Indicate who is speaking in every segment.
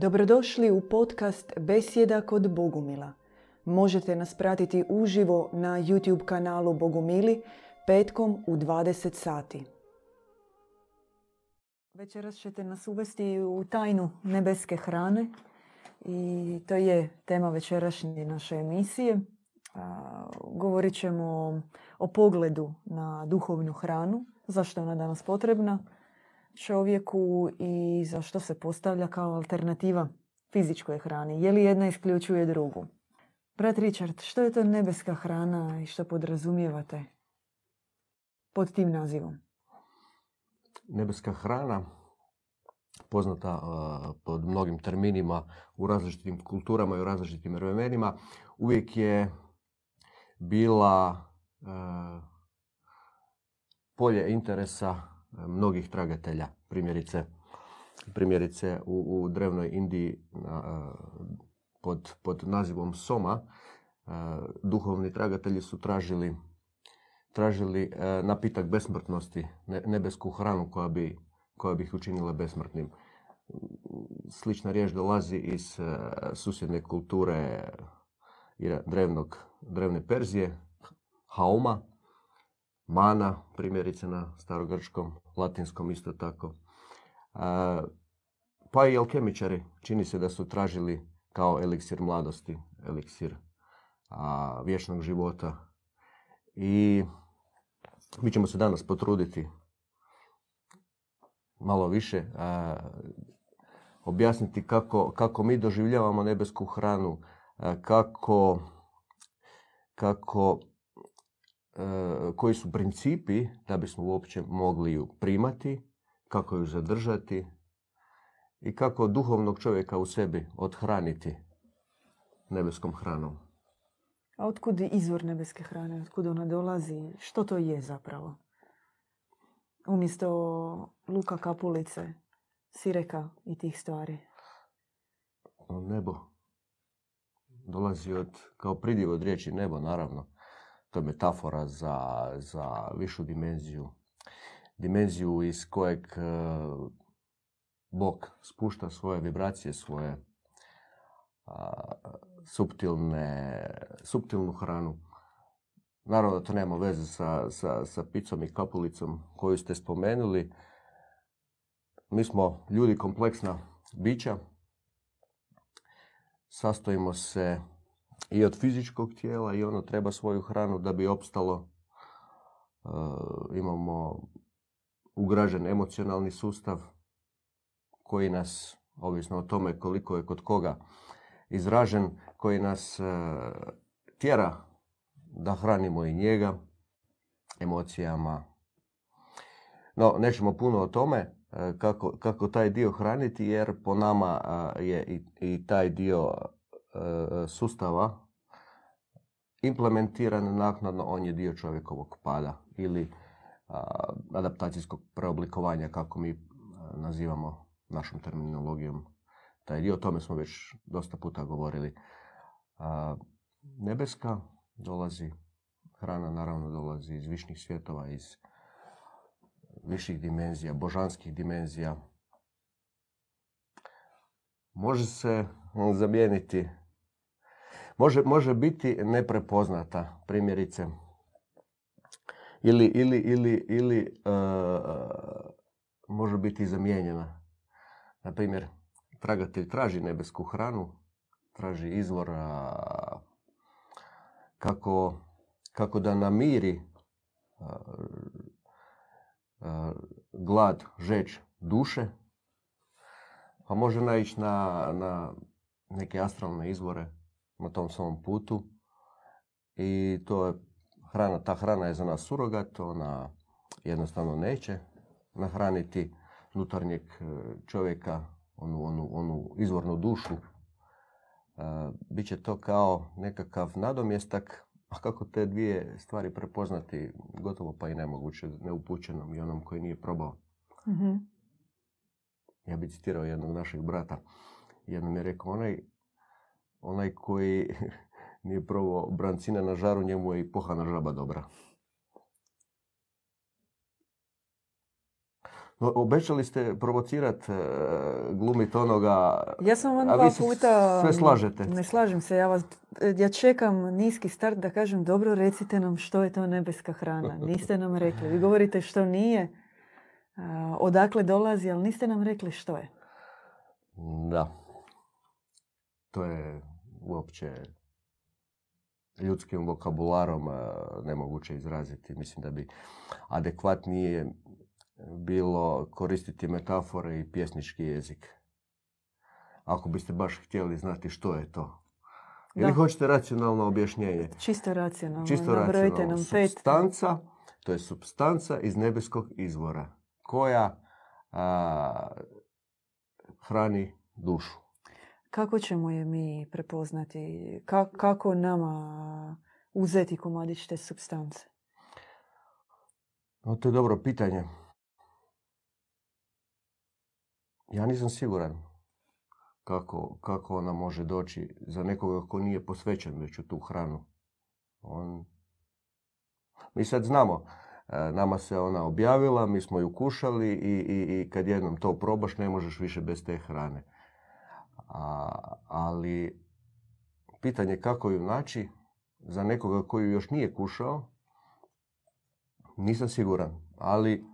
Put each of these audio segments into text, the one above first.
Speaker 1: Dobrodošli u podcast Besjeda kod Bogumila. Možete nas pratiti uživo na YouTube kanalu Bogumili petkom u 20 sati. Večeras ćete nas uvesti u tajnu nebeske hrane i to je tema večerašnje naše emisije. Govorit ćemo o pogledu na duhovnu hranu, zašto je ona danas potrebna, čovjeku i zašto se postavlja kao alternativa fizičkoj hrani. Je li jedna isključuje drugu? Brat Richard, što je to nebeska hrana i što podrazumijevate pod tim nazivom?
Speaker 2: Nebeska hrana, poznata pod mnogim terminima u različitim kulturama i u različitim vremenima, uvijek je bila polje interesa mnogih tragatelja. Primjerice, primjerice u, u drevnoj Indiji pod, pod nazivom Soma duhovni tragatelji su tražili, tražili napitak besmrtnosti, nebesku hranu koja bi, koja bi ih učinila besmrtnim. Slična riječ dolazi iz susjedne kulture drevnog, drevne Perzije, Hauma, mana, primjerice na starogrčkom, latinskom isto tako. Pa i alkemičari čini se da su tražili kao eliksir mladosti, eliksir a, vječnog života. I mi ćemo se danas potruditi malo više a, objasniti kako, kako mi doživljavamo nebesku hranu, kako, kako E, koji su principi da bismo uopće mogli ju primati, kako ju zadržati i kako duhovnog čovjeka u sebi odhraniti nebeskom hranom.
Speaker 1: A otkud izvor nebeske hrane? Otkud ona dolazi? Što to je zapravo? Umjesto luka, kapulice, sireka i tih stvari.
Speaker 2: Nebo. Dolazi od, kao pridjev od riječi nebo, naravno to je metafora za, za višu dimenziju. Dimenziju iz kojeg e, Bog spušta svoje vibracije, svoje suptilne, suptilnu hranu. Naravno da to nema veze sa, sa, sa picom i kapulicom koju ste spomenuli. Mi smo ljudi kompleksna bića. Sastojimo se i od fizičkog tijela i ono treba svoju hranu da bi opstalo. E, imamo ugražen emocionalni sustav koji nas, ovisno o tome koliko je kod koga izražen, koji nas e, tjera da hranimo i njega emocijama. No, nećemo puno o tome e, kako, kako taj dio hraniti, jer po nama je i, i taj dio sustava implementiran naknadno, on je dio čovjekovog pada ili adaptacijskog preoblikovanja, kako mi nazivamo našom terminologijom taj dio. O tome smo već dosta puta govorili. Nebeska dolazi, hrana naravno dolazi iz višnih svjetova, iz viših dimenzija, božanskih dimenzija. Može se zamijeniti može, može biti neprepoznata, primjerice. Ili, ili, ili, ili uh, može biti zamijenjena. Na primjer, tragatelj traži nebesku hranu, traži izvor kako, kako da namiri uh, glad, žeč duše, pa može naići na, na neke astralne izvore na tom svom putu i to je hrana, ta hrana je za nas surogat, ona jednostavno neće nahraniti unutarnjeg e, čovjeka, onu, onu, onu izvornu dušu. E, Biće to kao nekakav nadomjestak, a kako te dvije stvari prepoznati, gotovo pa i nemoguće neupućenom i onom koji nije probao. mm Ja bi citirao jednog našeg brata. Jednom je rekao, onaj onaj koji nije probao brancina na žaru, njemu je i pohana žaba dobra. No, obećali ste provocirati, glumit onoga,
Speaker 1: Ja sam vam
Speaker 2: a vi se
Speaker 1: puta...
Speaker 2: sve slažete.
Speaker 1: Ne slažem se. Ja, vas, ja čekam niski start da kažem dobro recite nam što je to nebeska hrana. Niste nam rekli. Vi govorite što nije, odakle dolazi, ali niste nam rekli što je.
Speaker 2: Da. To je uopće ljudskim vokabularom nemoguće izraziti. Mislim da bi adekvatnije bilo koristiti metafore i pjesnički jezik. Ako biste baš htjeli znati što je to. Ili
Speaker 1: Da.
Speaker 2: hoćete racionalno objašnjenje.
Speaker 1: Čisto racionalno.
Speaker 2: Čisto
Speaker 1: Nabrojite
Speaker 2: racionalno.
Speaker 1: nam.
Speaker 2: Substanca, to je substanca iz nebeskog izvora koja a, hrani dušu.
Speaker 1: Kako ćemo je mi prepoznati? Ka- kako nama uzeti komadić te substance?
Speaker 2: No, to je dobro pitanje. Ja nisam siguran kako, kako ona može doći za nekoga ko nije posvećen već u tu hranu. On... Mi sad znamo, nama se ona objavila, mi smo ju kušali i, i, i kad jednom to probaš ne možeš više bez te hrane. A, ali pitanje kako ju naći za nekoga koji još nije kušao, nisam siguran. Ali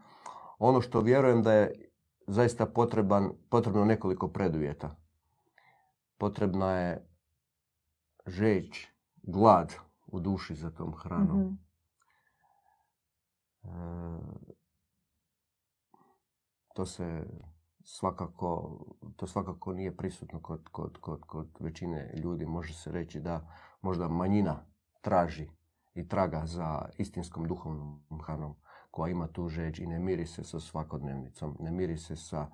Speaker 2: ono što vjerujem da je zaista potreban, potrebno nekoliko preduvjeta. Potrebna je žeć, glad u duši za tom hranom.
Speaker 1: Mhm.
Speaker 2: E, to se svakako, to svakako nije prisutno kod, kod, kod, kod većine ljudi. Može se reći da možda manjina traži i traga za istinskom duhovnom hranom koja ima tu žeđ i ne miri se sa svakodnevnicom, ne miri se sa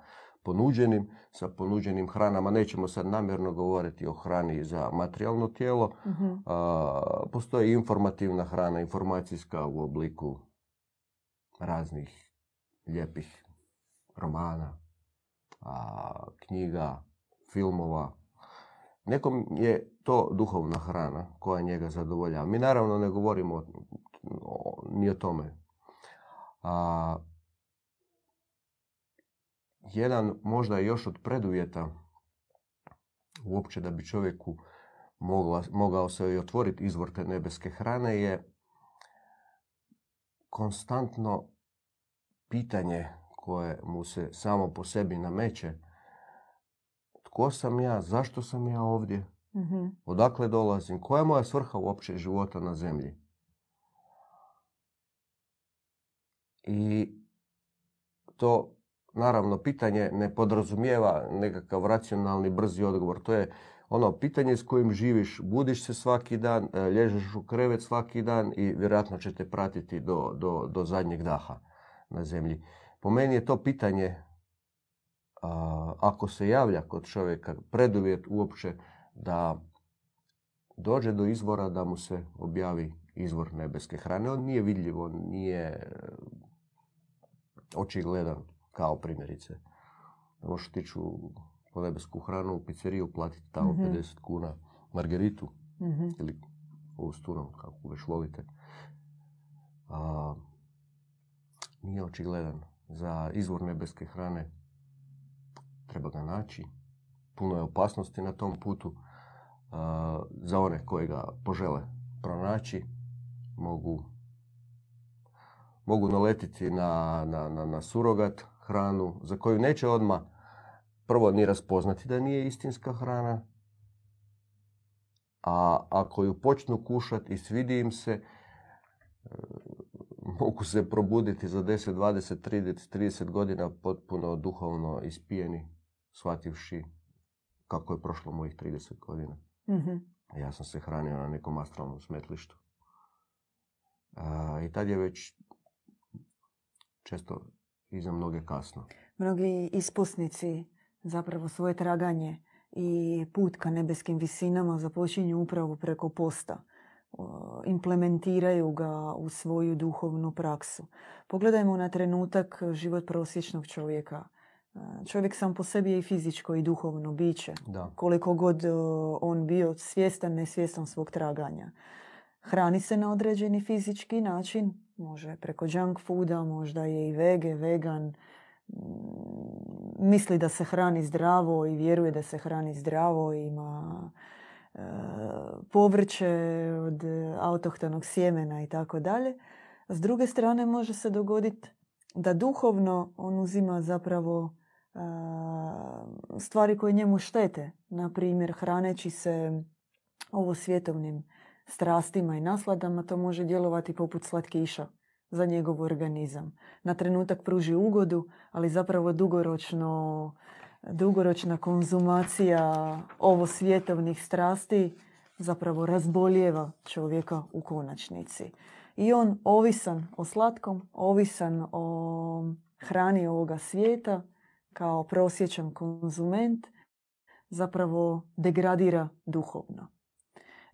Speaker 2: ponuđenim, sa ponuđenim hranama. Nećemo sad namjerno govoriti o hrani za materijalno tijelo.
Speaker 1: Mhm.
Speaker 2: A, postoji informativna hrana, informacijska u obliku raznih lijepih romana, a, knjiga, filmova. Nekom je to duhovna hrana koja njega zadovoljava. Mi naravno ne govorimo o- o- ni o tome. A, jedan možda još od preduvjeta uopće da bi čovjeku mogla, mogao se i otvoriti izvor te nebeske hrane je konstantno pitanje koje mu se samo po sebi nameće. Tko sam ja? Zašto sam ja ovdje?
Speaker 1: Mhm.
Speaker 2: Odakle dolazim? Koja je moja svrha uopće života na zemlji? I to, naravno, pitanje ne podrazumijeva nekakav racionalni, brzi odgovor. To je ono pitanje s kojim živiš, budiš se svaki dan, e, lježeš u krevet svaki dan i vjerojatno će te pratiti do, do, do zadnjeg daha na zemlji. Po meni je to pitanje, a, ako se javlja kod čovjeka, preduvjet uopće da dođe do izvora da mu se objavi izvor nebeske hrane. On nije vidljiv, on nije e, očigledan kao primjerice. Možeš otići u- po nebesku hranu u pizzeriju, platiti tamo
Speaker 1: Mhm.
Speaker 2: 50 kuna margeritu
Speaker 1: Mhm.
Speaker 2: ili ovu s tunom, kako već volite. A, nije očigledan. Za izvor nebeske hrane treba ga naći. Puno je opasnosti na tom putu. A, za one koji ga požele pronaći, mogu, mogu naletiti na, na, na, na surogat hranu, za koju neće odmah prvo ni raspoznati da nije istinska hrana, a ako ju počnu kušati i svidi im se, e, mogu se probuditi za 10, 20, 30, 30 godina potpuno duhovno ispijeni, shvativši kako je prošlo mojih 30 godina.
Speaker 1: Mhm.
Speaker 2: Ja sam se hranio na nekom astralnom smetlištu. A, I tad je već često i za mnoge kasno.
Speaker 1: Mnogi ispusnici zapravo svoje traganje i put ka nebeskim visinama započinju upravo preko posta. Implementiraju ga u svoju duhovnu praksu. Pogledajmo na trenutak život prosječnog čovjeka. E, Čovjek sam po sebi je i fizičko i duhovno biće.
Speaker 2: Da.
Speaker 1: koliko god on bio svjestan, nesvjestan svog traganja. Hrani se na određeni fizički način, može preko junk fooda, možda je i vege, vegan, misli da se hrani zdravo i vjeruje da se hrani zdravo, ima e, povrće od autohtonog sjemena i tako dalje. S druge strane može se dogoditi da duhovno on uzima zapravo e, stvari koje njemu štete. Na primjer, hraneći se ovo svjetovnim strastima i nasladama, to može djelovati poput slatkiša za njegov organizam. Na trenutak pruži ugodu, ali zapravo dugoročno, dugoročna konzumacija ovo svjetovnih strasti zapravo razboljeva čovjeka u konačnici. I on ovisan o slatkom, ovisan o hrani ovoga svijeta kao prosječan konzument zapravo degradira duhovno.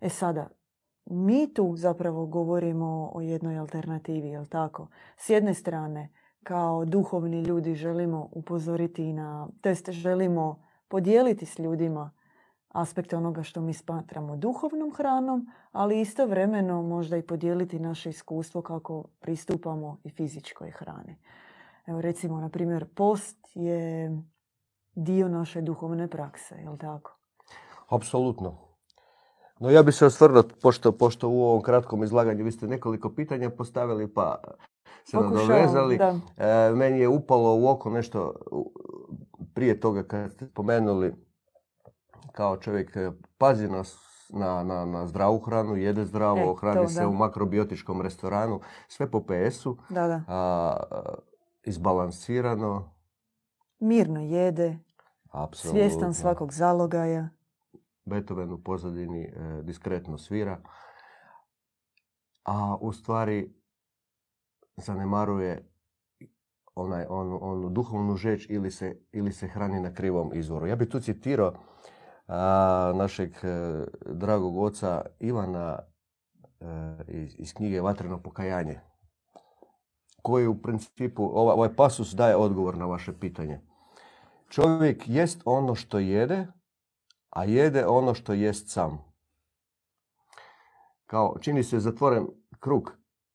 Speaker 1: E sada, mi tu zapravo govorimo o jednoj alternativi, jel tako? S jedne strane, kao duhovni ljudi želimo upozoriti na, to jest želimo podijeliti s ljudima aspekte onoga što mi smatramo duhovnom hranom, ali istovremeno možda i podijeliti naše iskustvo kako pristupamo i fizičkoj hrani. Evo recimo, na primjer, post je dio naše duhovne prakse, jel tako?
Speaker 2: Apsolutno. No ja bih se osvrnuo, pošto, pošto u ovom kratkom izlaganju vi ste nekoliko pitanja postavili pa se nadovezali. E, meni je upalo u oko nešto prije toga kad ste spomenuli kao čovjek e, pazi na, na, na zdravu hranu, jede zdravo, e, hrani se u makrobiotičkom restoranu, sve po PS-u,
Speaker 1: da, da.
Speaker 2: A, izbalansirano.
Speaker 1: Mirno jede, Absolutno. svjestan svakog zalogaja.
Speaker 2: Beethoven u pozadini e, diskretno svira, a u stvari zanemaruje onaj, onu, onu duhovnu žeć ili se, ili se hrani na krivom izvoru. Ja bih tu citirao a, našeg e, dragog oca Ivana e, iz, iz knjige Vatreno pokajanje, koji u principu, ovaj, ovaj pasus daje odgovor na vaše pitanje. Čovjek jest ono što jede, a jede ono što jest sam. Kao, čini se zatvoren krug.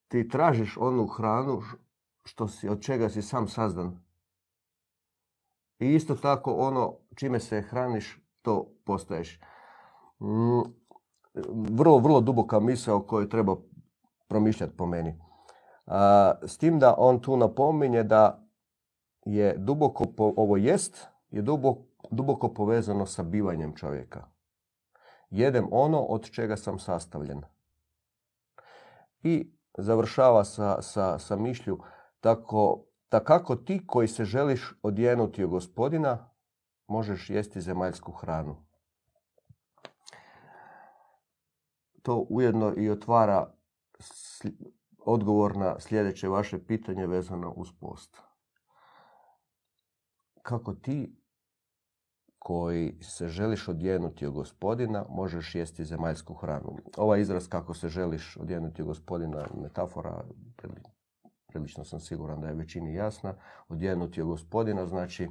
Speaker 2: Ti tražiš onu hranu što si, od čega si sam sazdan. I isto tako ono čime se hraniš, to postaješ. Mm, vrlo, vrlo duboka misao koju treba promišljati po meni. s tim da on tu napominje da je duboko, ovo jest, je duboko duboko povezano sa bivanjem čovjeka. Jedem ono od čega sam sastavljen. I završava sa, sa, sa mišlju tako, da kako ti koji se želiš odjenuti u gospodina, možeš jesti zemaljsku hranu. To ujedno i otvara odgovor na sljedeće vaše pitanje vezano uz post. Kako ti koji se želiš odjenuti u gospodina, možeš jesti zemaljsku hranu. Ovaj izraz kako se želiš odjenuti u gospodina, metafora, prilično sam siguran da je većini jasna. Odjenuti u gospodina znači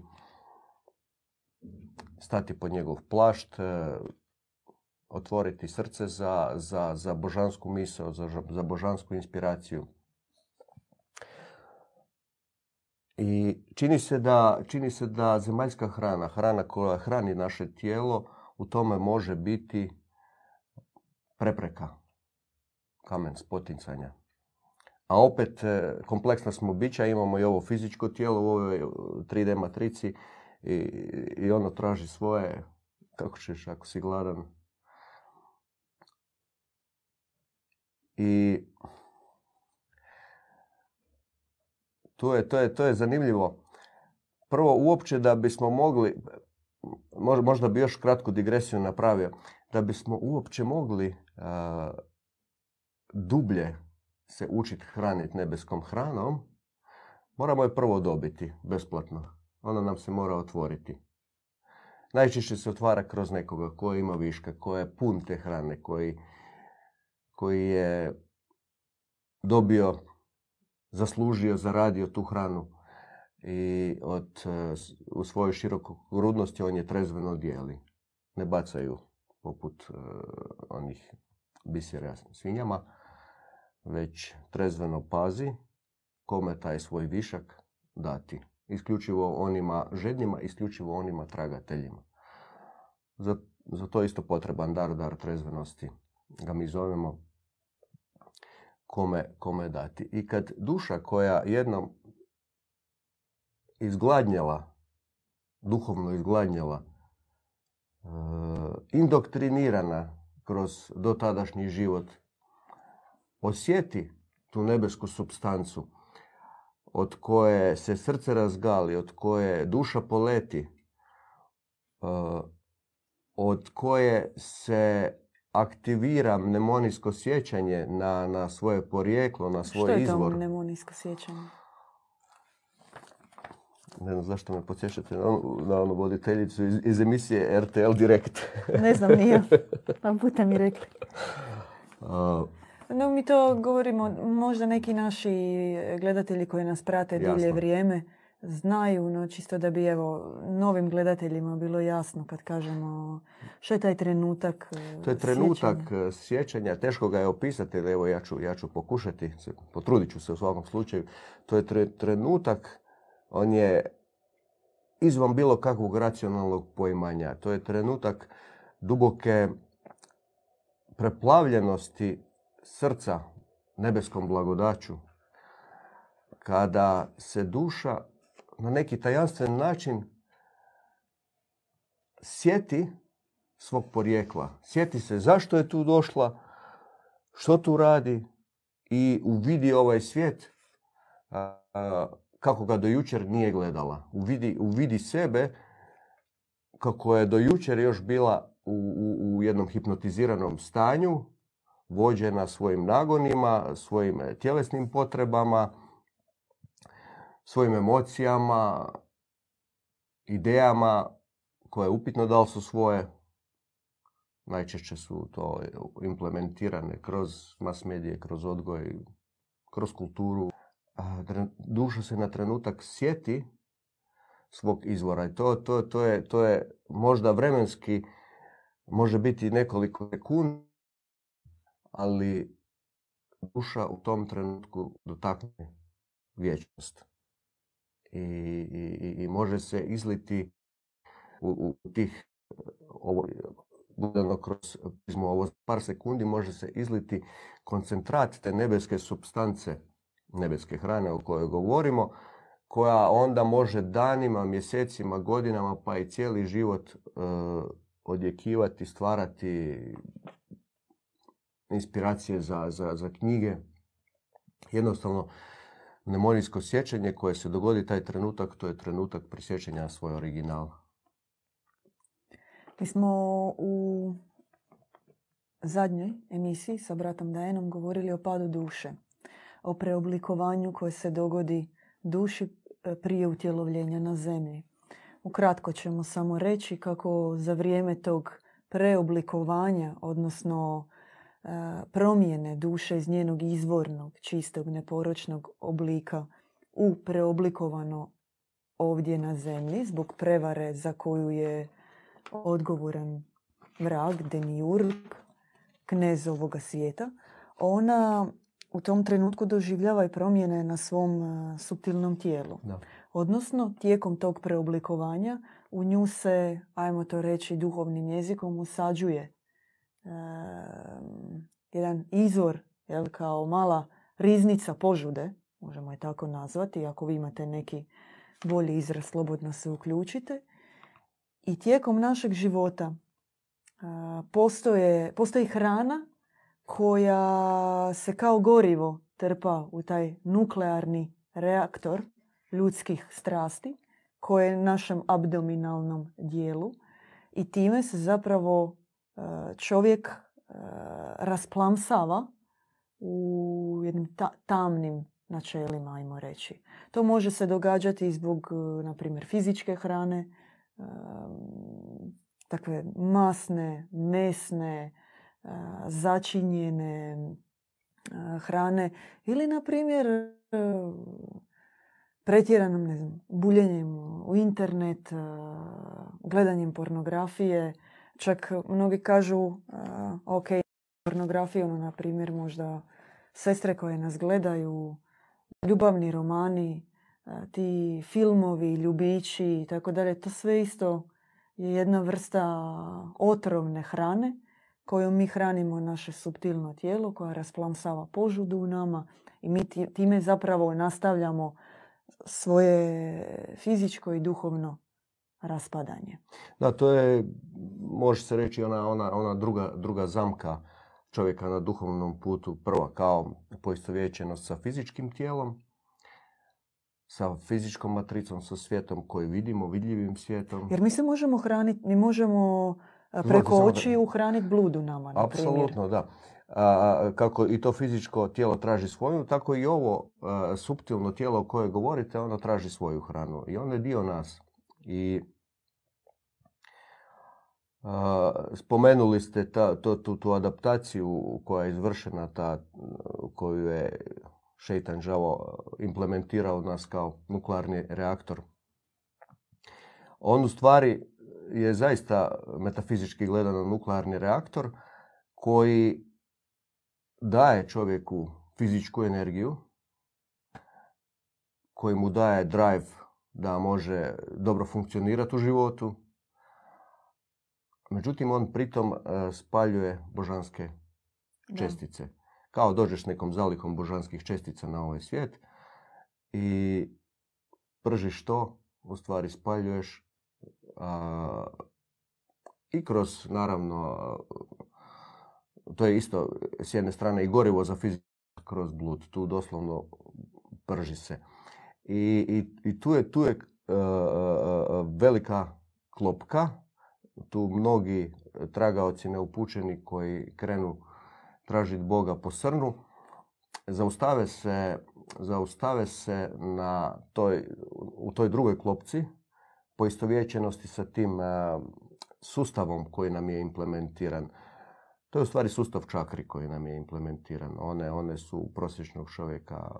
Speaker 2: stati pod njegov plašt, e, otvoriti srce za, za, za božansku misao, za, za božansku inspiraciju. I čini se, da, čini se da zemaljska hrana, hrana koja hrani naše tijelo, u tome može biti prepreka, kamen spoticanja. A opet, e, kompleksna smo bića, imamo i ovo fizičko tijelo u ovoj 3D matrici i, i ono traži svoje, kako ćeš ako si gladan. I To je, to je, to je zanimljivo. Prvo, uopće da bismo mogli, možda bi još kratku digresiju napravio, da bismo uopće mogli dublje se učiti hraniti nebeskom hranom, moramo je prvo dobiti besplatno. Ona nam se mora otvoriti. Najčešće se otvara kroz nekoga koji ima viška, koji je pun te hrane, koji, koji je dobio zaslužio, zaradio tu hranu i od, e, u svojoj grudnosti on je trezveno dijeli. Ne bacaju poput uh, onih bisera svinjama, već trezveno pazi kome taj svoj višak dati. isključivo onima žednjima, isključivo onima tragateljima. Za, za to isto potreban dar, dar trezvenosti. Ga mi zovemo kome, kome dati. I kad duša koja jednom izgladnjela, duhovno izgladnjela, e, indoktrinirana kroz dotadašnji život, osjeti tu nebesku substancu od koje se srce razgali, od koje duša poleti, e, od koje se aktivira mnemonijsko sjećanje na, na svoje porijeklo, na svoj izvor. Što je
Speaker 1: to mnemonijsko sjećanje?
Speaker 2: Ne znam zašto me podsjećate na, na onu voditeljicu iz, iz emisije RTL Direkt.
Speaker 1: ne znam, nije. Vam puta mi rekli. No, mi to govorimo, možda neki naši gledatelji koji nas prate dulje vrijeme znaju, no čisto da bi evo novim gledateljima bilo jasno kad kažemo što je taj trenutak
Speaker 2: To je trenutak sjećanja, sjećanja teško ga je opisati, ali evo ja ću, ja ću pokušati, potrudit ću se u svakom slučaju. To je trenutak, on je izvan bilo kakvog racionalnog poimanja. To je trenutak duboke preplavljenosti srca nebeskom blagodaću, kada se duša na neki tajanstven način sjeti svog porijekla. Sjeti se zašto je tu došla, što tu radi i uvidi ovaj svijet kako ga do jučer nije gledala. Uvidi, uvidi sebe kako je do jučer još bila u, u, u jednom hipnotiziranom stanju, vođena svojim nagonima, svojim tjelesnim potrebama, svojim emocijama, idejama koje upitno da li su svoje. Najčešće su to implementirane kroz mas medije, kroz odgoj, kroz kulturu. Duša se na trenutak sjeti svog izvora i to, to, to, je, to je možda vremenski, može biti nekoliko sekundi, ali duša u tom trenutku dotakne vječnost. I, i, i može se izliti u, u tih, ovo, gledano kroz prizmu ovo par sekundi, može se izliti koncentrat te nebeske substance, nebeske hrane o kojoj govorimo, koja onda može danima, mjesecima, godinama pa i cijeli život e, odjekivati, stvarati inspiracije za, za, za knjige. Jednostavno, mnemorijsko sjećanje koje se dogodi taj trenutak, to je trenutak prisjećanja svoj original.
Speaker 1: Mi smo u zadnjoj emisiji sa bratom Dajenom govorili o padu duše, o preoblikovanju koje se dogodi duši e, prije utjelovljenja na zemlji. Ukratko ćemo samo reći kako za vrijeme tog preoblikovanja, odnosno promjene duše iz njenog izvornog, čistog, neporočnog oblika u preoblikovano ovdje na zemlji zbog prevare za koju je odgovoran vrag, demiurg, knez ovoga svijeta, ona u tom trenutku doživljava i promjene na svom subtilnom tijelu. Odnosno, tijekom tog preoblikovanja u nju se, ajmo to reći duhovnim jezikom, usađuje jedan izvor, jel, kao mala riznica požude, možemo je tako nazvati, ako vi imate neki bolji izraz, slobodno se uključite. I tijekom našeg života postoje, postoji hrana koja se kao gorivo trpa u taj nuklearni reaktor ljudskih strasti koje je našem abdominalnom dijelu i time se zapravo čovjek e, rasplamsava u jednim tamnim načelima, ajmo reći. To može se događati zbog, e, na primjer, fizičke hrane, e, takve masne, mesne, začinjene hrane ili, na primjer, pretjeranom ne znam, buljenjem u internet, gledanjem pornografije, Čak mnogi kažu, ok, pornografiju, ono, na primjer, možda sestre koje nas gledaju, ljubavni romani, ti filmovi, ljubići i tako dalje, to sve isto je jedna vrsta otrovne hrane kojom mi hranimo naše subtilno tijelo, koja rasplamsava požudu u nama i mi time zapravo nastavljamo svoje fizičko i duhovno raspadanje.
Speaker 2: Da, to je, može se reći, ona, ona, ona druga, druga zamka čovjeka na duhovnom putu. Prva kao poistovjećenost sa fizičkim tijelom, sa fizičkom matricom, sa svijetom koji vidimo, vidljivim svijetom.
Speaker 1: Jer mi se možemo hraniti, mi možemo preko oči uhraniti bludu nama,
Speaker 2: na Apsolutno, da. A, kako i to fizičko tijelo traži svoju, tako i ovo a, suptilno tijelo o koje govorite, ono traži svoju hranu. I ono je dio nas. I spomenuli ste ta, to, tu, tu adaptaciju koja je izvršena, ta, koju je šeitan žavo implementirao nas kao nuklearni reaktor. On u stvari je zaista metafizički gledano nuklearni reaktor koji daje čovjeku fizičku energiju, koji mu daje drive da može dobro funkcionirati u životu. Međutim, on pritom e, spaljuje božanske čestice. Kao dođeš nekom zalikom božanskih čestica na ovaj svijet i pržiš to, u stvari spaljuješ i kroz, naravno, to je isto s jedne strane i gorivo za fiziku kroz blud. Tu doslovno prži se. I, i, i tu je, tu je e, velika klopka. Tu mnogi tragaoci neupućeni koji krenu tražiti Boga po srnu, zaustave se, zaustave se na toj, u toj drugoj klopci, poistovjećenosti sa tim sustavom koji nam je implementiran. To je u stvari sustav čakri koji nam je implementiran. One, one su prosječnog čovjeka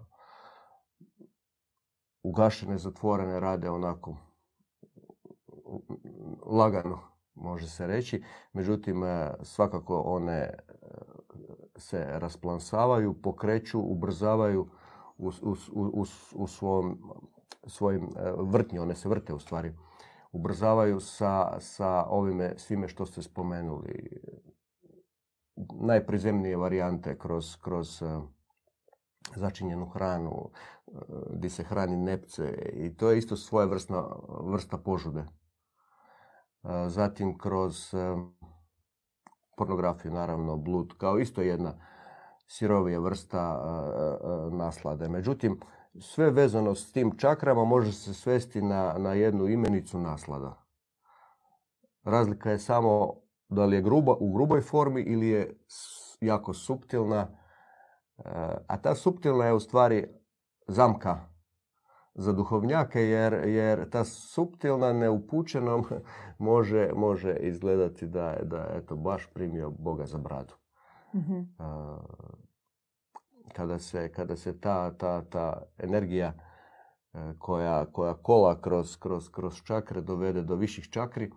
Speaker 2: ugašene, zatvorene, rade onako lagano, može se reći. Međutim, svakako one se rasplansavaju, pokreću, ubrzavaju u, u, u, u svom, svojim vrtnji, one se vrte u stvari ubrzavaju sa, sa ovime svime što ste spomenuli. Najprizemnije varijante kroz, kroz e, začinjenu hranu, e, gdje se hrani nepce i to je isto svoja vrsta požude. Zatim kroz pornografiju, naravno, blud, kao isto jedna sirovija vrsta naslade. Međutim, sve vezano s tim čakrama može se svesti na, na jednu imenicu naslada. Razlika je samo da li je gruba, u gruboj formi ili je jako suptilna. E, a ta suptilna je u stvari zamka za duhovnjake jer, jer ta suptilna neupućenom može, može izgledati da je da, eto, baš primio Boga za bradu. mm kada se, kada se ta, ta, ta energija e, koja, koja kola kroz, kroz, kroz čakre dovede do viših čakri,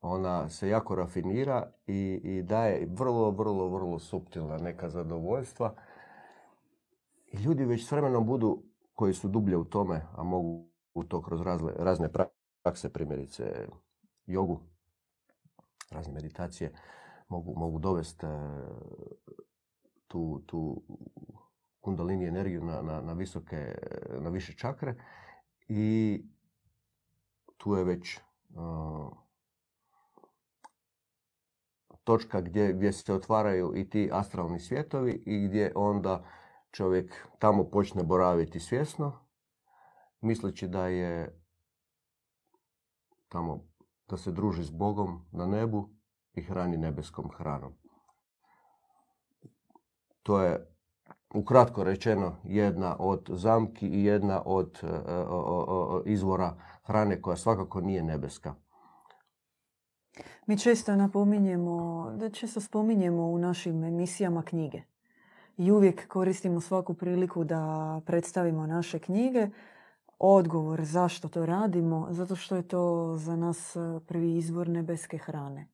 Speaker 2: ona se jako rafinira i, i daje vrlo, vrlo, vrlo suptilna neka zadovoljstva. I ljudi već s vremenom budu, koji su dublje u tome, a mogu to kroz razne, razne prakse, primjerice jogu, razne meditacije, mogu, mogu dovesti e, tu, tu kundalini energiju na, na, na, visoke, na više čakre i tu je već uh, točka gdje, gdje se otvaraju i ti astralni svijetovi i gdje onda čovjek tamo počne boraviti svjesno, misleći da je tamo da se druži s Bogom na nebu i hrani nebeskom hranom. To je ukratko rečeno jedna od zamki i jedna od e, e, izvora hrane koja svakako nije nebeska.
Speaker 1: Mi često napominjemo, da često spominjemo u našim emisijama knjige. I uvijek koristimo svaku priliku da predstavimo naše knjige. Odgovor zašto to radimo, zato što je to za nas prvi izvor nebeske hrane.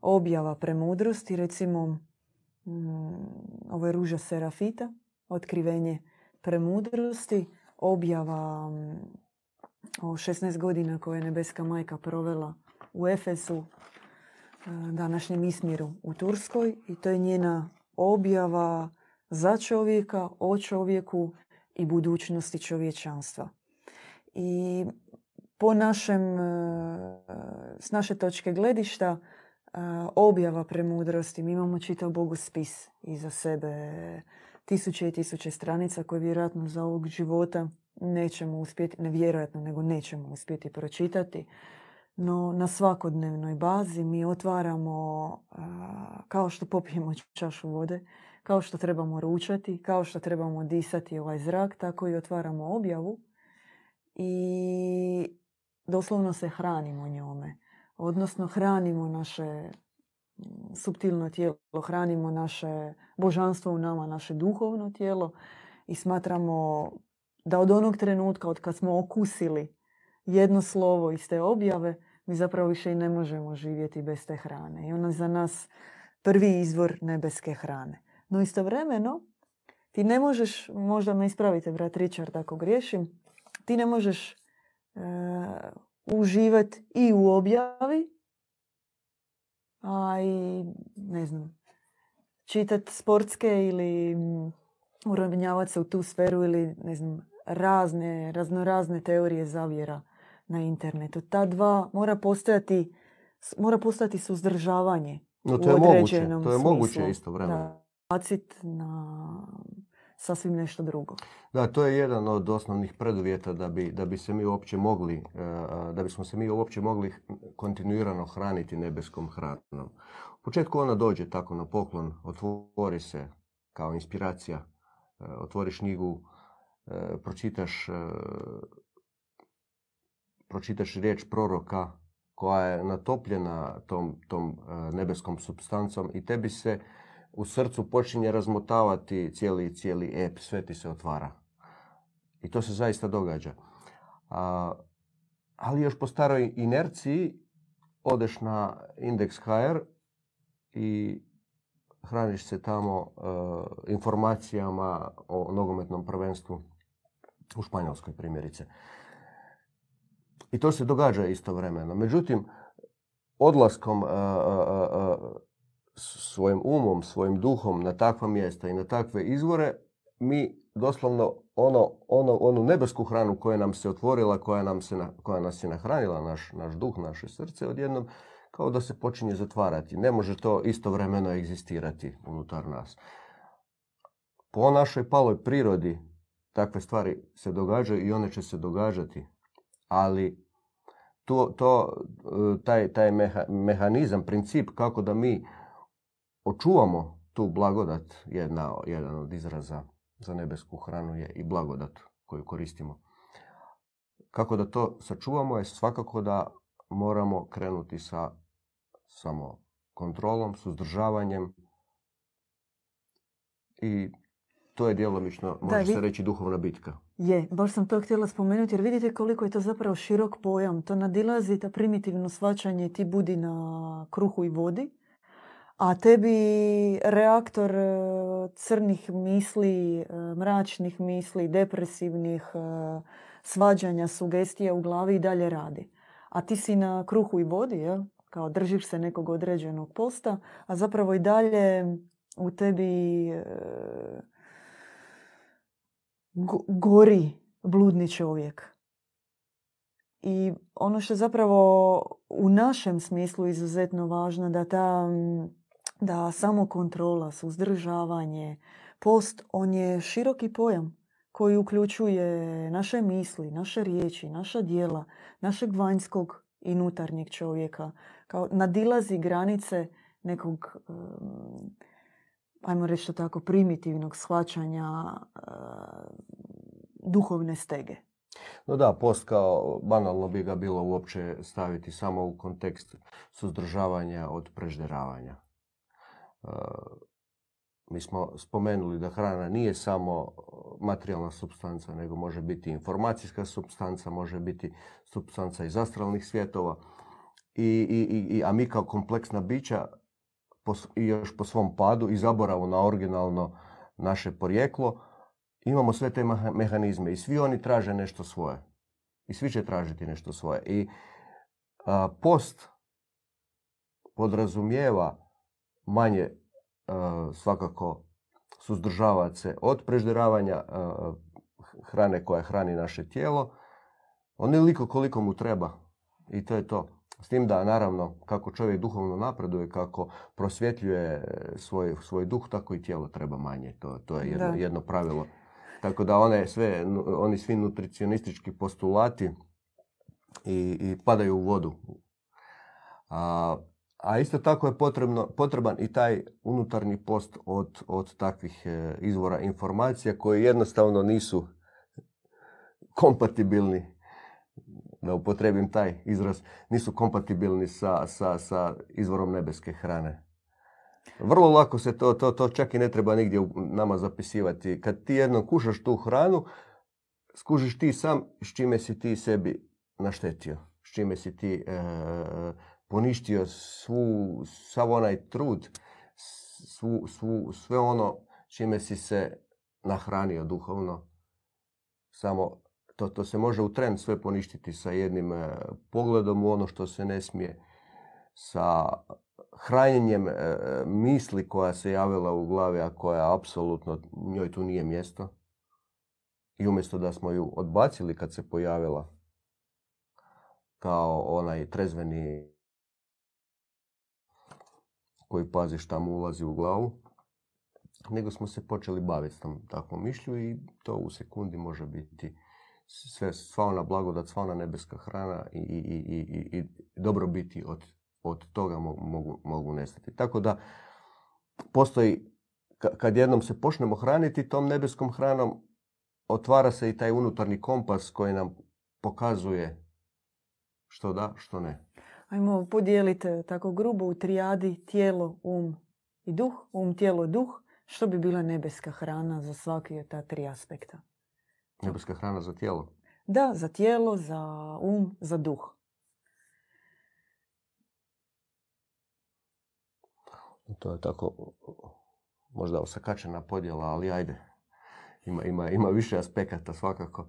Speaker 1: Objava premudrosti, recimo Mm, ovo je ruža serafita, otkrivenje premudrosti. objava o 16 godina koje je nebeska majka provela u Efesu, e, današnjem Ismiru u Turskoj i to je njena objava za čovjeka, o čovjeku i budućnosti čovječanstva. I po našem, e, s naše točke gledišta, e, objava premudrosti. Mi imamo čitav bogospis iza sebe, tisuće i tisuće stranica koje vjerojatno za ovog života nećemo uspjeti, ne vjerojatno, nego nećemo uspjeti pročitati. No na svakodnevnoj bazi mi otvaramo, kao što popijemo čašu vode, kao što trebamo ručati, kao što trebamo disati ovaj zrak, tako i otvaramo objavu i doslovno se hranimo njome. Odnosno hranimo naše subtilno tijelo, hranimo naše božanstvo u nama, naše duhovno tijelo i smatramo da od onog trenutka od kad smo okusili jedno slovo iz te objave, mi zapravo više i ne možemo živjeti bez te hrane. I ona je za nas prvi izvor nebeske hrane. No istovremeno, ti ne možeš, možda me ispravite, brat Richard, ako griješim, ti ne možeš e, uživati i u objavi, a i, ne znam, čitati sportske ili uravnjavati se u tu sferu ili, ne znam, razne, raznorazne teorije zavjera na internetu. Ta dva mora postojati, mora postojati suzdržavanje
Speaker 2: no, to je moguće, to je moguće isto vremena.
Speaker 1: Na sasvim nešto drugo.
Speaker 2: Da, to je jedan od osnovnih preduvjeta da bi, da bi se mi uopće mogli, e, da bismo se mi uopće mogli kontinuirano hraniti nebeskom hranom. U početku ona dođe tako na poklon, otvori se kao inspiracija, e, otvoriš knjigu, e, pročitaš, pročitaš riječ proroka koja je natopljena tom, tom nebeskom substancom i tebi se u srcu počinje razmotavati cijeli, cijeli ep, sve ti se otvara. I to se zaista događa. A, ali još po staroj inerciji odeš na indeks HR i hraniš se tamo e, informacijama o nogometnom prvenstvu u Španjolskoj primjerice. I to se događa istovremeno. Međutim, odlaskom e, e, svojim umom, svojim duhom na takva mjesta i na takve izvore, mi doslovno ono, ono, onu nebesku hranu koja nam se otvorila, koja, nam se koja nas je nahranila, naš, naš duh, naše srce, odjednom kao da se počinje zatvarati. Ne može to istovremeno egzistirati unutar nas. Po našoj paloj prirodi takve stvari se događaju i one će se događati, ali to, to, taj, taj mehanizam, princip kako da mi očuvamo tu blagodat, jedna, jedan od izraza za nebesku hranu je i blagodat koju koristimo. Kako da to sačuvamo je svakako da moramo krenuti sa samo kontrolom, suzdržavanjem i to je djelomično, može se reći, duhovna bitka.
Speaker 1: Je, baš sam to htjela spomenuti jer vidite koliko je to zapravo širok pojam. To nadilazi ta primitivno svačanje ti budi na kruhu i vodi a tebi reaktor e, crnih misli, e, mračnih misli, depresivnih e, svađanja, sugestija u glavi i dalje radi. A ti si na kruhu i vodi, jel? kao držiš se nekog određenog posta, a zapravo i dalje u tebi gori bludni čovjek. I ono što zapravo u našem smislu izuzetno važno da ta da samo kontrola, suzdržavanje, post, on je široki pojam koji uključuje naše misli, naše riječi, naša dijela, našeg vanjskog i unutarnjeg čovjeka. Kao nadilazi granice nekog, ajmo reći tako, primitivnog shvaćanja duhovne stege.
Speaker 2: No da, post kao banalno bi ga bilo uopće staviti samo u kontekst suzdržavanja od prežderavanja. Mi smo spomenuli da hrana nije samo materijalna substanca, nego može biti informacijska substanca, može biti substanca iz astralnih svjetova. I, i, i, a mi kao kompleksna bića i još po svom padu i zaboravu na originalno naše porijeklo imamo sve te mehanizme i svi oni traže nešto svoje. I svi će tražiti nešto svoje. I post podrazumijeva manje svakako suzdržavati se od prežderavanja hrane koja hrani naše tijelo, onoliko koliko mu treba. I to je to. S tim da, naravno, kako čovjek duhovno napreduje, kako prosvjetljuje svoj, svoj duh, tako i tijelo treba manje. To, to je jedno, jedno pravilo. Tako da one sve, oni svi nutricionistički postulati i, i padaju u vodu. A, a isto tako je potrebno, potreban i taj unutarnji post od, od takvih e, izvora informacija koji jednostavno nisu kompatibilni, da upotrebim taj izraz, nisu kompatibilni sa, sa, sa izvorom nebeske hrane. Vrlo lako se to, to, to čak i ne treba nigdje nama zapisivati. Kad ti jednom kušaš tu hranu, skužiš ti sam s čime si ti sebi naštetio, s čime si ti e, poništio svu, sav onaj trud, svu, svu, sve ono čime si se nahranio duhovno. Samo to, to se može u tren sve poništiti sa jednim e, pogledom u ono što se ne smije, sa hranjenjem e, misli koja se javila u glavi, a koja apsolutno njoj tu nije mjesto. I umjesto da smo ju odbacili kad se pojavila kao onaj trezveni koji pazi šta mu ulazi u glavu, nego smo se počeli baviti s tom takvom mišlju i to u sekundi može biti sve, sva ona blagodat, sva ona nebeska hrana i, i, i, i dobro biti od, od toga mogu, mogu nestati. Tako da postoji, kad jednom se počnemo hraniti tom nebeskom hranom, otvara se i taj unutarnji kompas koji nam pokazuje što da, što ne.
Speaker 1: Ajmo podijeliti tako grubo u trijadi tijelo, um i duh, um, tijelo, duh. Što bi bila nebeska hrana za svaki od ta tri aspekta?
Speaker 2: Nebeska hrana za tijelo?
Speaker 1: Da, za tijelo, za um, za duh.
Speaker 2: To je tako možda osakačena podjela, ali ajde. Ima, ima, ima više aspekata svakako.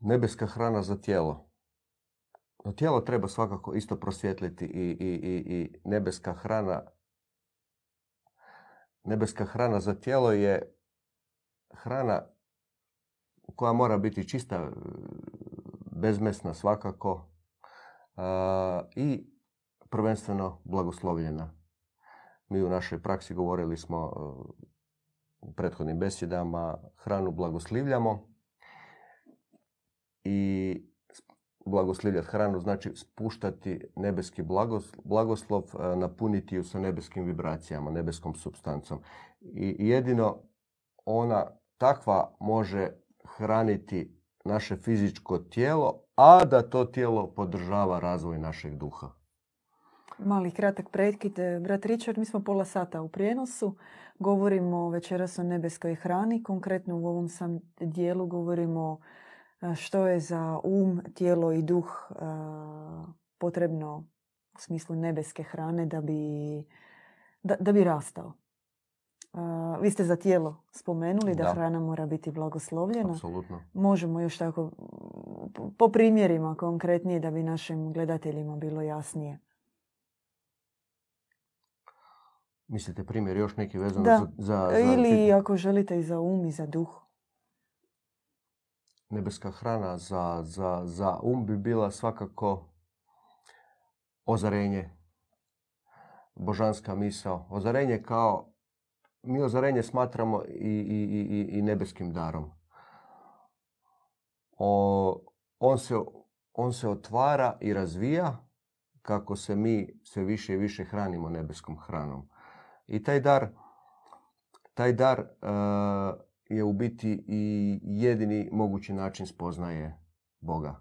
Speaker 2: Nebeska hrana za tijelo. No, tijelo treba svakako isto prosvjetliti i, i, i, i nebeska hrana nebeska hrana za tijelo je hrana koja mora biti čista, bezmesna svakako i prvenstveno blagoslovljena. Mi u našoj praksi govorili smo u prethodnim besjedama, hranu blagoslivljamo i blagoslivljati hranu znači spuštati nebeski blagoslov, napuniti ju sa nebeskim vibracijama, nebeskom substancom. I jedino ona takva može hraniti naše fizičko tijelo, a da to tijelo podržava razvoj našeg duha.
Speaker 1: Mali kratak prekid. Brat Richard, mi smo pola sata u prijenosu. Govorimo večeras o nebeskoj hrani. Konkretno u ovom sam dijelu govorimo što je za um, tijelo i duh potrebno u smislu nebeske hrane da bi, da, da bi rastao vi ste za tijelo spomenuli da, hrana mora biti blagoslovljena.
Speaker 2: Apsolutno.
Speaker 1: Možemo još tako po primjerima konkretnije da bi našim gledateljima bilo jasnije.
Speaker 2: Mislite primjer još neki vezan za, za,
Speaker 1: Ili ako želite i za um i za duh.
Speaker 2: Nebeska hrana za, za, za um bi bila svakako ozarenje. Božanska misao. Ozarenje kao mi ozarenje smatramo i, i, i, i nebeskim darom. O, on, se, on se otvara i razvija kako se mi sve više i više hranimo nebeskom hranom. I taj dar, taj dar uh, je u biti i jedini mogući način spoznaje Boga.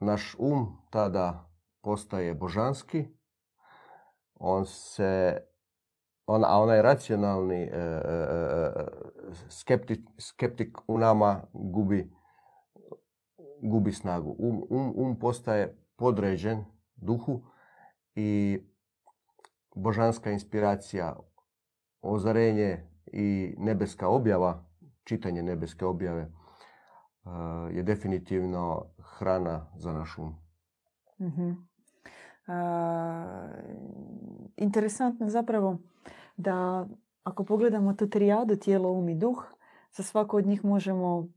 Speaker 2: Naš um tada postaje božanski, on se on, a onaj racionalni e, e, e, skeptik, skeptik u nama gubi, gubi snagu. Um, um, um postaje podređen duhu i božanska inspiracija, ozarenje i nebeska objava, čitanje nebeske objave uh, je definitivno hrana za naš um.
Speaker 1: Mhm. interesantno zapravo da ako pogledamo tu trijadu tijelo, um i duh, za svako od njih možemo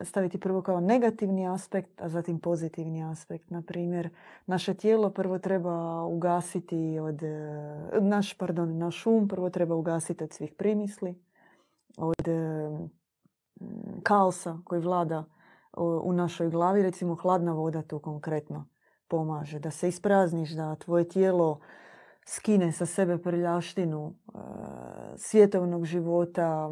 Speaker 1: staviti prvo kao negativni aspekt, a zatim pozitivni aspekt. Na primjer, naše tijelo prvo treba ugasiti od, e, naš, pardon, naš um prvo treba ugasiti od svih primisli, od e, kaosa koji vlada u našoj glavi. Recimo, hladna voda tu konkretno pomaže. Da se isprazniš, da tvoje tijelo skine sa sebe prljaštinu e, svjetovnog života,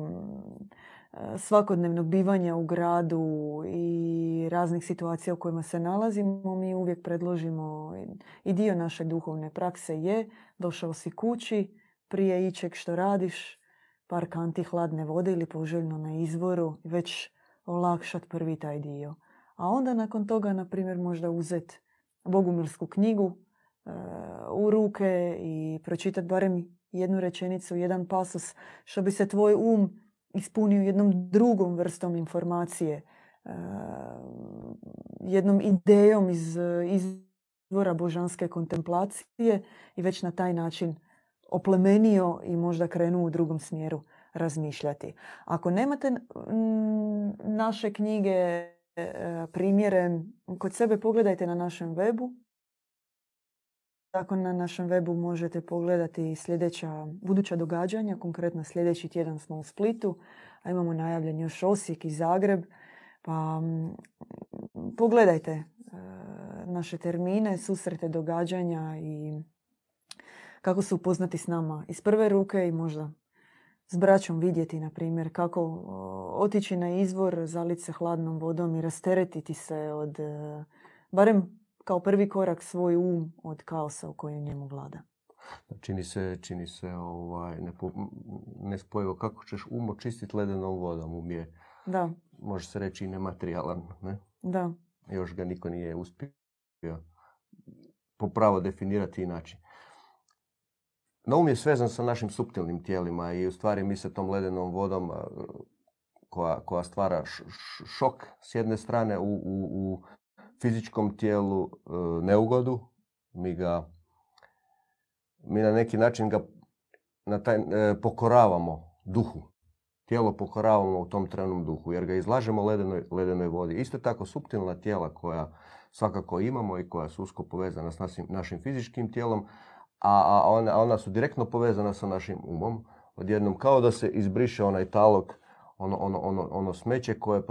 Speaker 1: svakodnevnog bivanja u gradu i raznih situacija u kojima se nalazimo, mi uvijek predložimo i dio naše duhovne prakse je došao si kući prije ičeg što radiš, par kanti hladne vode ili poželjno na izvoru, već olakšat prvi taj dio. A onda nakon toga, na primjer, možda uzeti bogumilsku knjigu e, u ruke i pročitati barem jednu rečenicu, jedan pasus, što bi se tvoj um ispunio jednom drugom vrstom informacije, e, jednom idejom iz izvora božanske kontemplacije i već na taj način oplemenio i možda krenuo u drugom smjeru razmišljati. Ako nemate naše knjige, e, primjere, kod sebe pogledajte na našem webu tako na našem webu možete pogledati sljedeća buduća događanja. Konkretno sljedeći tjedan smo u Splitu, a imamo najavljen još Osijek i Zagreb. Pa pogledajte e, naše termine, susrete događanja i kako se upoznati s nama iz prve ruke i možda s braćom vidjeti, na primjer, kako otići na izvor, zaliti se hladnom vodom i rasteretiti se od e, barem kao prvi korak svoj um od kaosa u kojem njemu vlada.
Speaker 2: Čini se, čini se ovaj, nespojivo kako ćeš um očistiti ledenom vodom. Um je,
Speaker 1: da.
Speaker 2: može se reći, nematerijalan. Ne?
Speaker 1: Da.
Speaker 2: Još ga niko nije uspio popravo definirati inače. No um je svezan sa našim suptilnim tijelima i u stvari mi se tom ledenom vodom koja, koja stvara šok s jedne strane u, u, u fizičkom tijelu e, neugodu, mi ga mi na neki način ga na taj, e, pokoravamo duhu. Tijelo pokoravamo u tom trenutnom duhu jer ga izlažemo ledenoj, ledenoj vodi. Isto tako suptilna tijela koja svakako imamo i koja su usko povezana s našim, našim fizičkim tijelom, a, a ona, ona su direktno povezana sa našim umom. Odjednom kao da se izbriše onaj talog, ono, ono, ono, ono smeće koje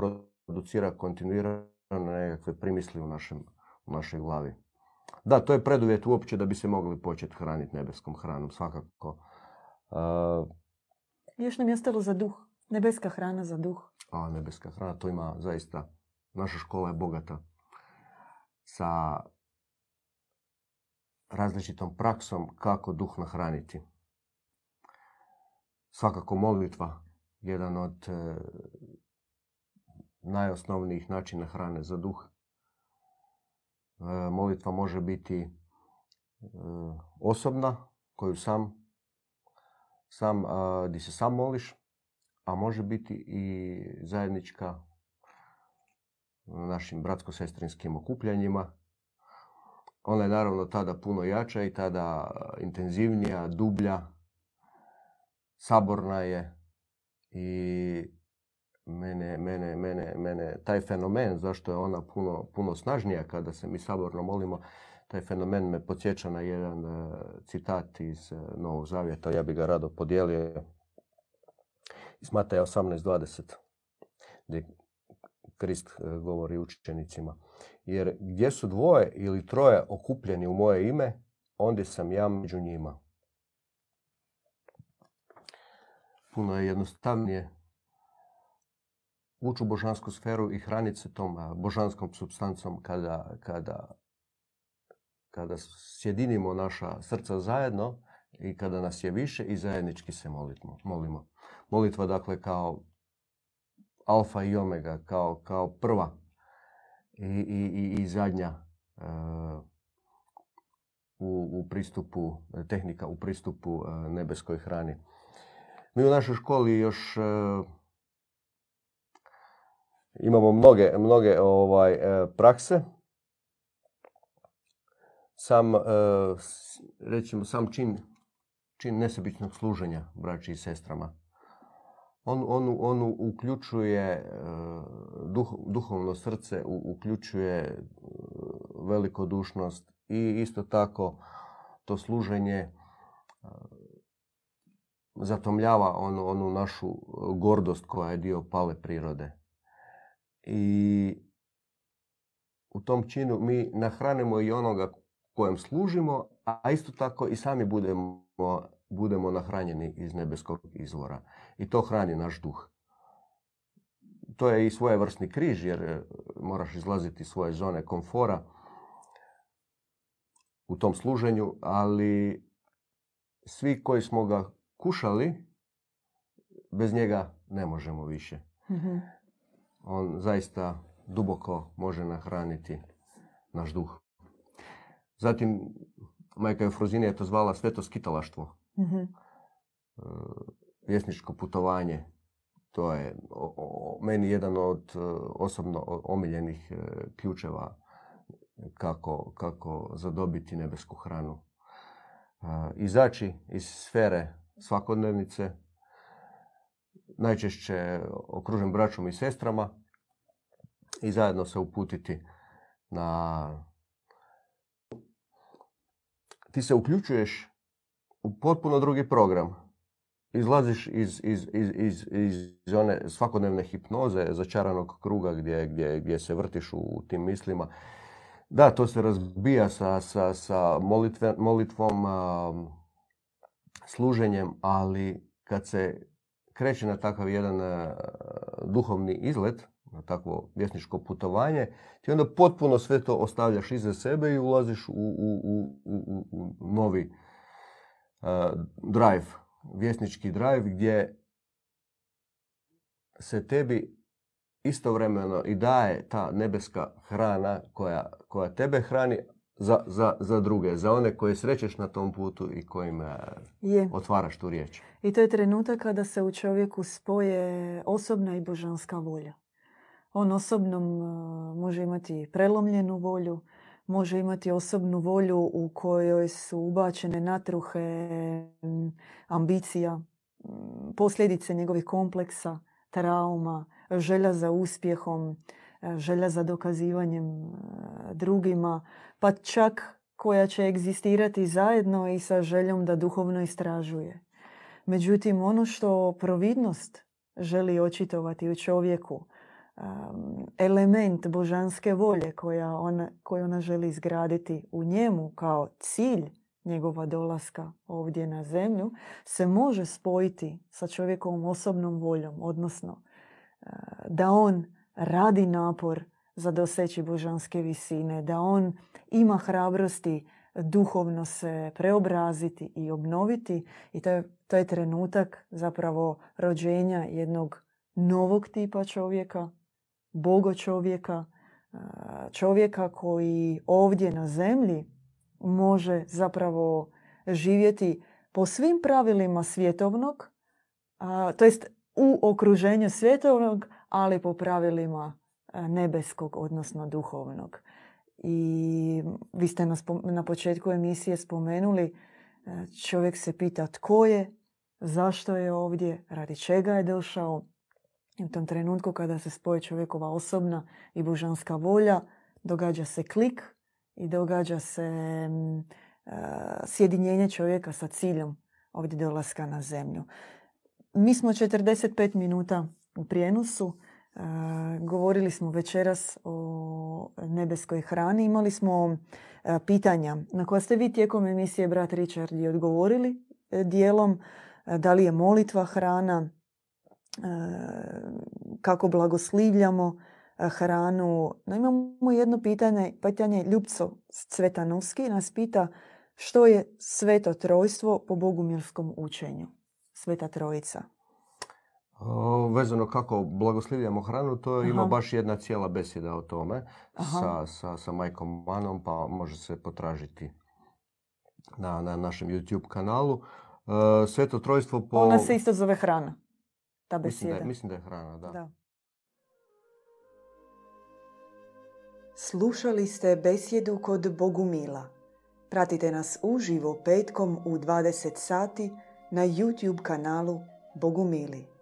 Speaker 2: producira kontinuirano nekakve primisli u, našem, u našoj glavi. Da, to je preduvjet uopće da bi se mogli početi hraniti nebeskom hranom, svakako. Uh,
Speaker 1: Još nam je ostalo za duh. Nebeska hrana za duh.
Speaker 2: A, nebeska hrana, to ima zaista, naša škola je bogata sa različitom praksom kako duh nahraniti. Svakako molitva, jedan od e, najosnovnijih načina hrane za duh. E, molitva može biti e, osobna, koju sam, sam di se sam moliš, a može biti i zajednička našim bratsko-sestrinskim okupljanjima. Ona je naravno tada puno jača i tada intenzivnija, dublja, saborna je i mene, mene, mene, mene, taj fenomen, zašto je ona puno, puno snažnija kada se mi saborno molimo, taj fenomen me podsjeća na jedan uh, citat iz uh, Novog Zavjeta, ja bi ga rado podijelio iz Mateja 18.20, gdje Krist uh, govori učenicima. Jer gdje su dvoje ili troje okupljeni u moje ime, ondje sam ja među njima. Puno je jednostavnije ući u božansku sferu i hraniti se tom božanskom substancom kada, kada, kada sjedinimo naša srca zajedno i kada nas je više i zajednički se molitmo, molimo. Molitva dakle kao alfa i omega, kao, kao prva i, i, i zadnja u, u pristupu, tehnika u pristupu nebeskoj hrani. Mi u našoj školi još imamo mnoge, mnoge ovaj, prakse. Sam, rećemo, sam čin, čin nesebičnog služenja braći i sestrama on, on, on uključuje e, duh, duhovno srce, uključuje e, velikodušnost i isto tako to služenje e, zatomljava onu, onu našu gordost koja je dio pale prirode. I u tom činu mi nahranimo i onoga kojem služimo, a isto tako i sami budemo, budemo nahranjeni iz nebeskog izvora i to hrani naš duh. To je i svojevrsni križ jer e, moraš izlaziti iz svoje zone komfora u tom služenju, ali svi koji smo ga kušali, bez njega ne možemo više. Mhm. On zaista duboko može nahraniti naš duh. Zatim, majka Eufrozina je to zvala sveto skitalaštvo. Mhm. E, vjesničko putovanje. To je meni jedan od e, osobno omiljenih e, ključeva kako, kako zadobiti nebesku hranu. Izaći iz sfere svakodnevnice, najčešće okružen braćom i sestrama i zajedno se uputiti na... Ti se uključuješ u potpuno drugi program izlaziš iz, iz, iz, iz, one svakodnevne hipnoze, začaranog kruga gdje, gdje, gdje se vrtiš u tim mislima. Da, to se razbija sa, sa, sa molitve, molitvom, služenjem, ali kad se kreće na takav jedan duhovni izlet, na takvo vjesničko putovanje, ti onda potpuno sve to ostavljaš iza sebe i ulaziš u, u, u, u novi drive vjesnički drive gdje se tebi istovremeno i daje ta nebeska hrana koja, koja tebe hrani za, za, za druge, za one koje srećeš na tom putu i kojima je. otvaraš tu riječ.
Speaker 1: I to je trenutak kada se u čovjeku spoje osobna i božanska volja. On osobnom može imati prelomljenu volju, može imati osobnu volju u kojoj su ubačene natruhe ambicija, posljedice njegovih kompleksa, trauma, želja za uspjehom, želja za dokazivanjem drugima, pa čak koja će egzistirati zajedno i sa željom da duhovno istražuje. Međutim, ono što providnost želi očitovati u čovjeku, element božanske volje koja ona, koju ona želi izgraditi u njemu kao cilj njegova dolaska ovdje na zemlju se može spojiti sa čovjekovom osobnom voljom, odnosno da on radi napor za doseći božanske visine, da on ima hrabrosti duhovno se preobraziti i obnoviti. I to je, to je trenutak zapravo rođenja jednog novog tipa čovjeka, bogo čovjeka, čovjeka koji ovdje na zemlji može zapravo živjeti po svim pravilima svjetovnog, to jest u okruženju svjetovnog, ali po pravilima nebeskog, odnosno duhovnog. I vi ste na početku emisije spomenuli, čovjek se pita tko je, zašto je ovdje, radi čega je došao, i u tom trenutku kada se spoje čovjekova osobna i božanska volja, događa se klik i događa se e, sjedinjenje čovjeka sa ciljom ovdje dolaska na zemlju. Mi smo 45 minuta u prijenosu. E, govorili smo večeras o nebeskoj hrani. Imali smo e, pitanja na koja ste vi tijekom emisije Brat Richard i odgovorili dijelom. Da li je molitva hrana, kako blagoslivljamo hranu. No, imamo jedno pitanje, pitanje Ljubco Cvetanovski nas pita što je sveto trojstvo po bogumirskom učenju? Sveta trojica.
Speaker 2: Vezano kako blagoslivljamo hranu, to ima baš jedna cijela besjeda o tome sa, sa, sa majkom Manom, pa može se potražiti na, na našem YouTube kanalu. Uh, sveto trojstvo po...
Speaker 3: Ona se isto zove hrana. Ta
Speaker 2: Mislim da,
Speaker 3: besjeda.
Speaker 2: je, mislim da je hrana, da.
Speaker 3: Da.
Speaker 1: Slušali ste besjedu kod Bogumila. Pratite nas uživo petkom u 20 sati na YouTube kanalu Bogumili.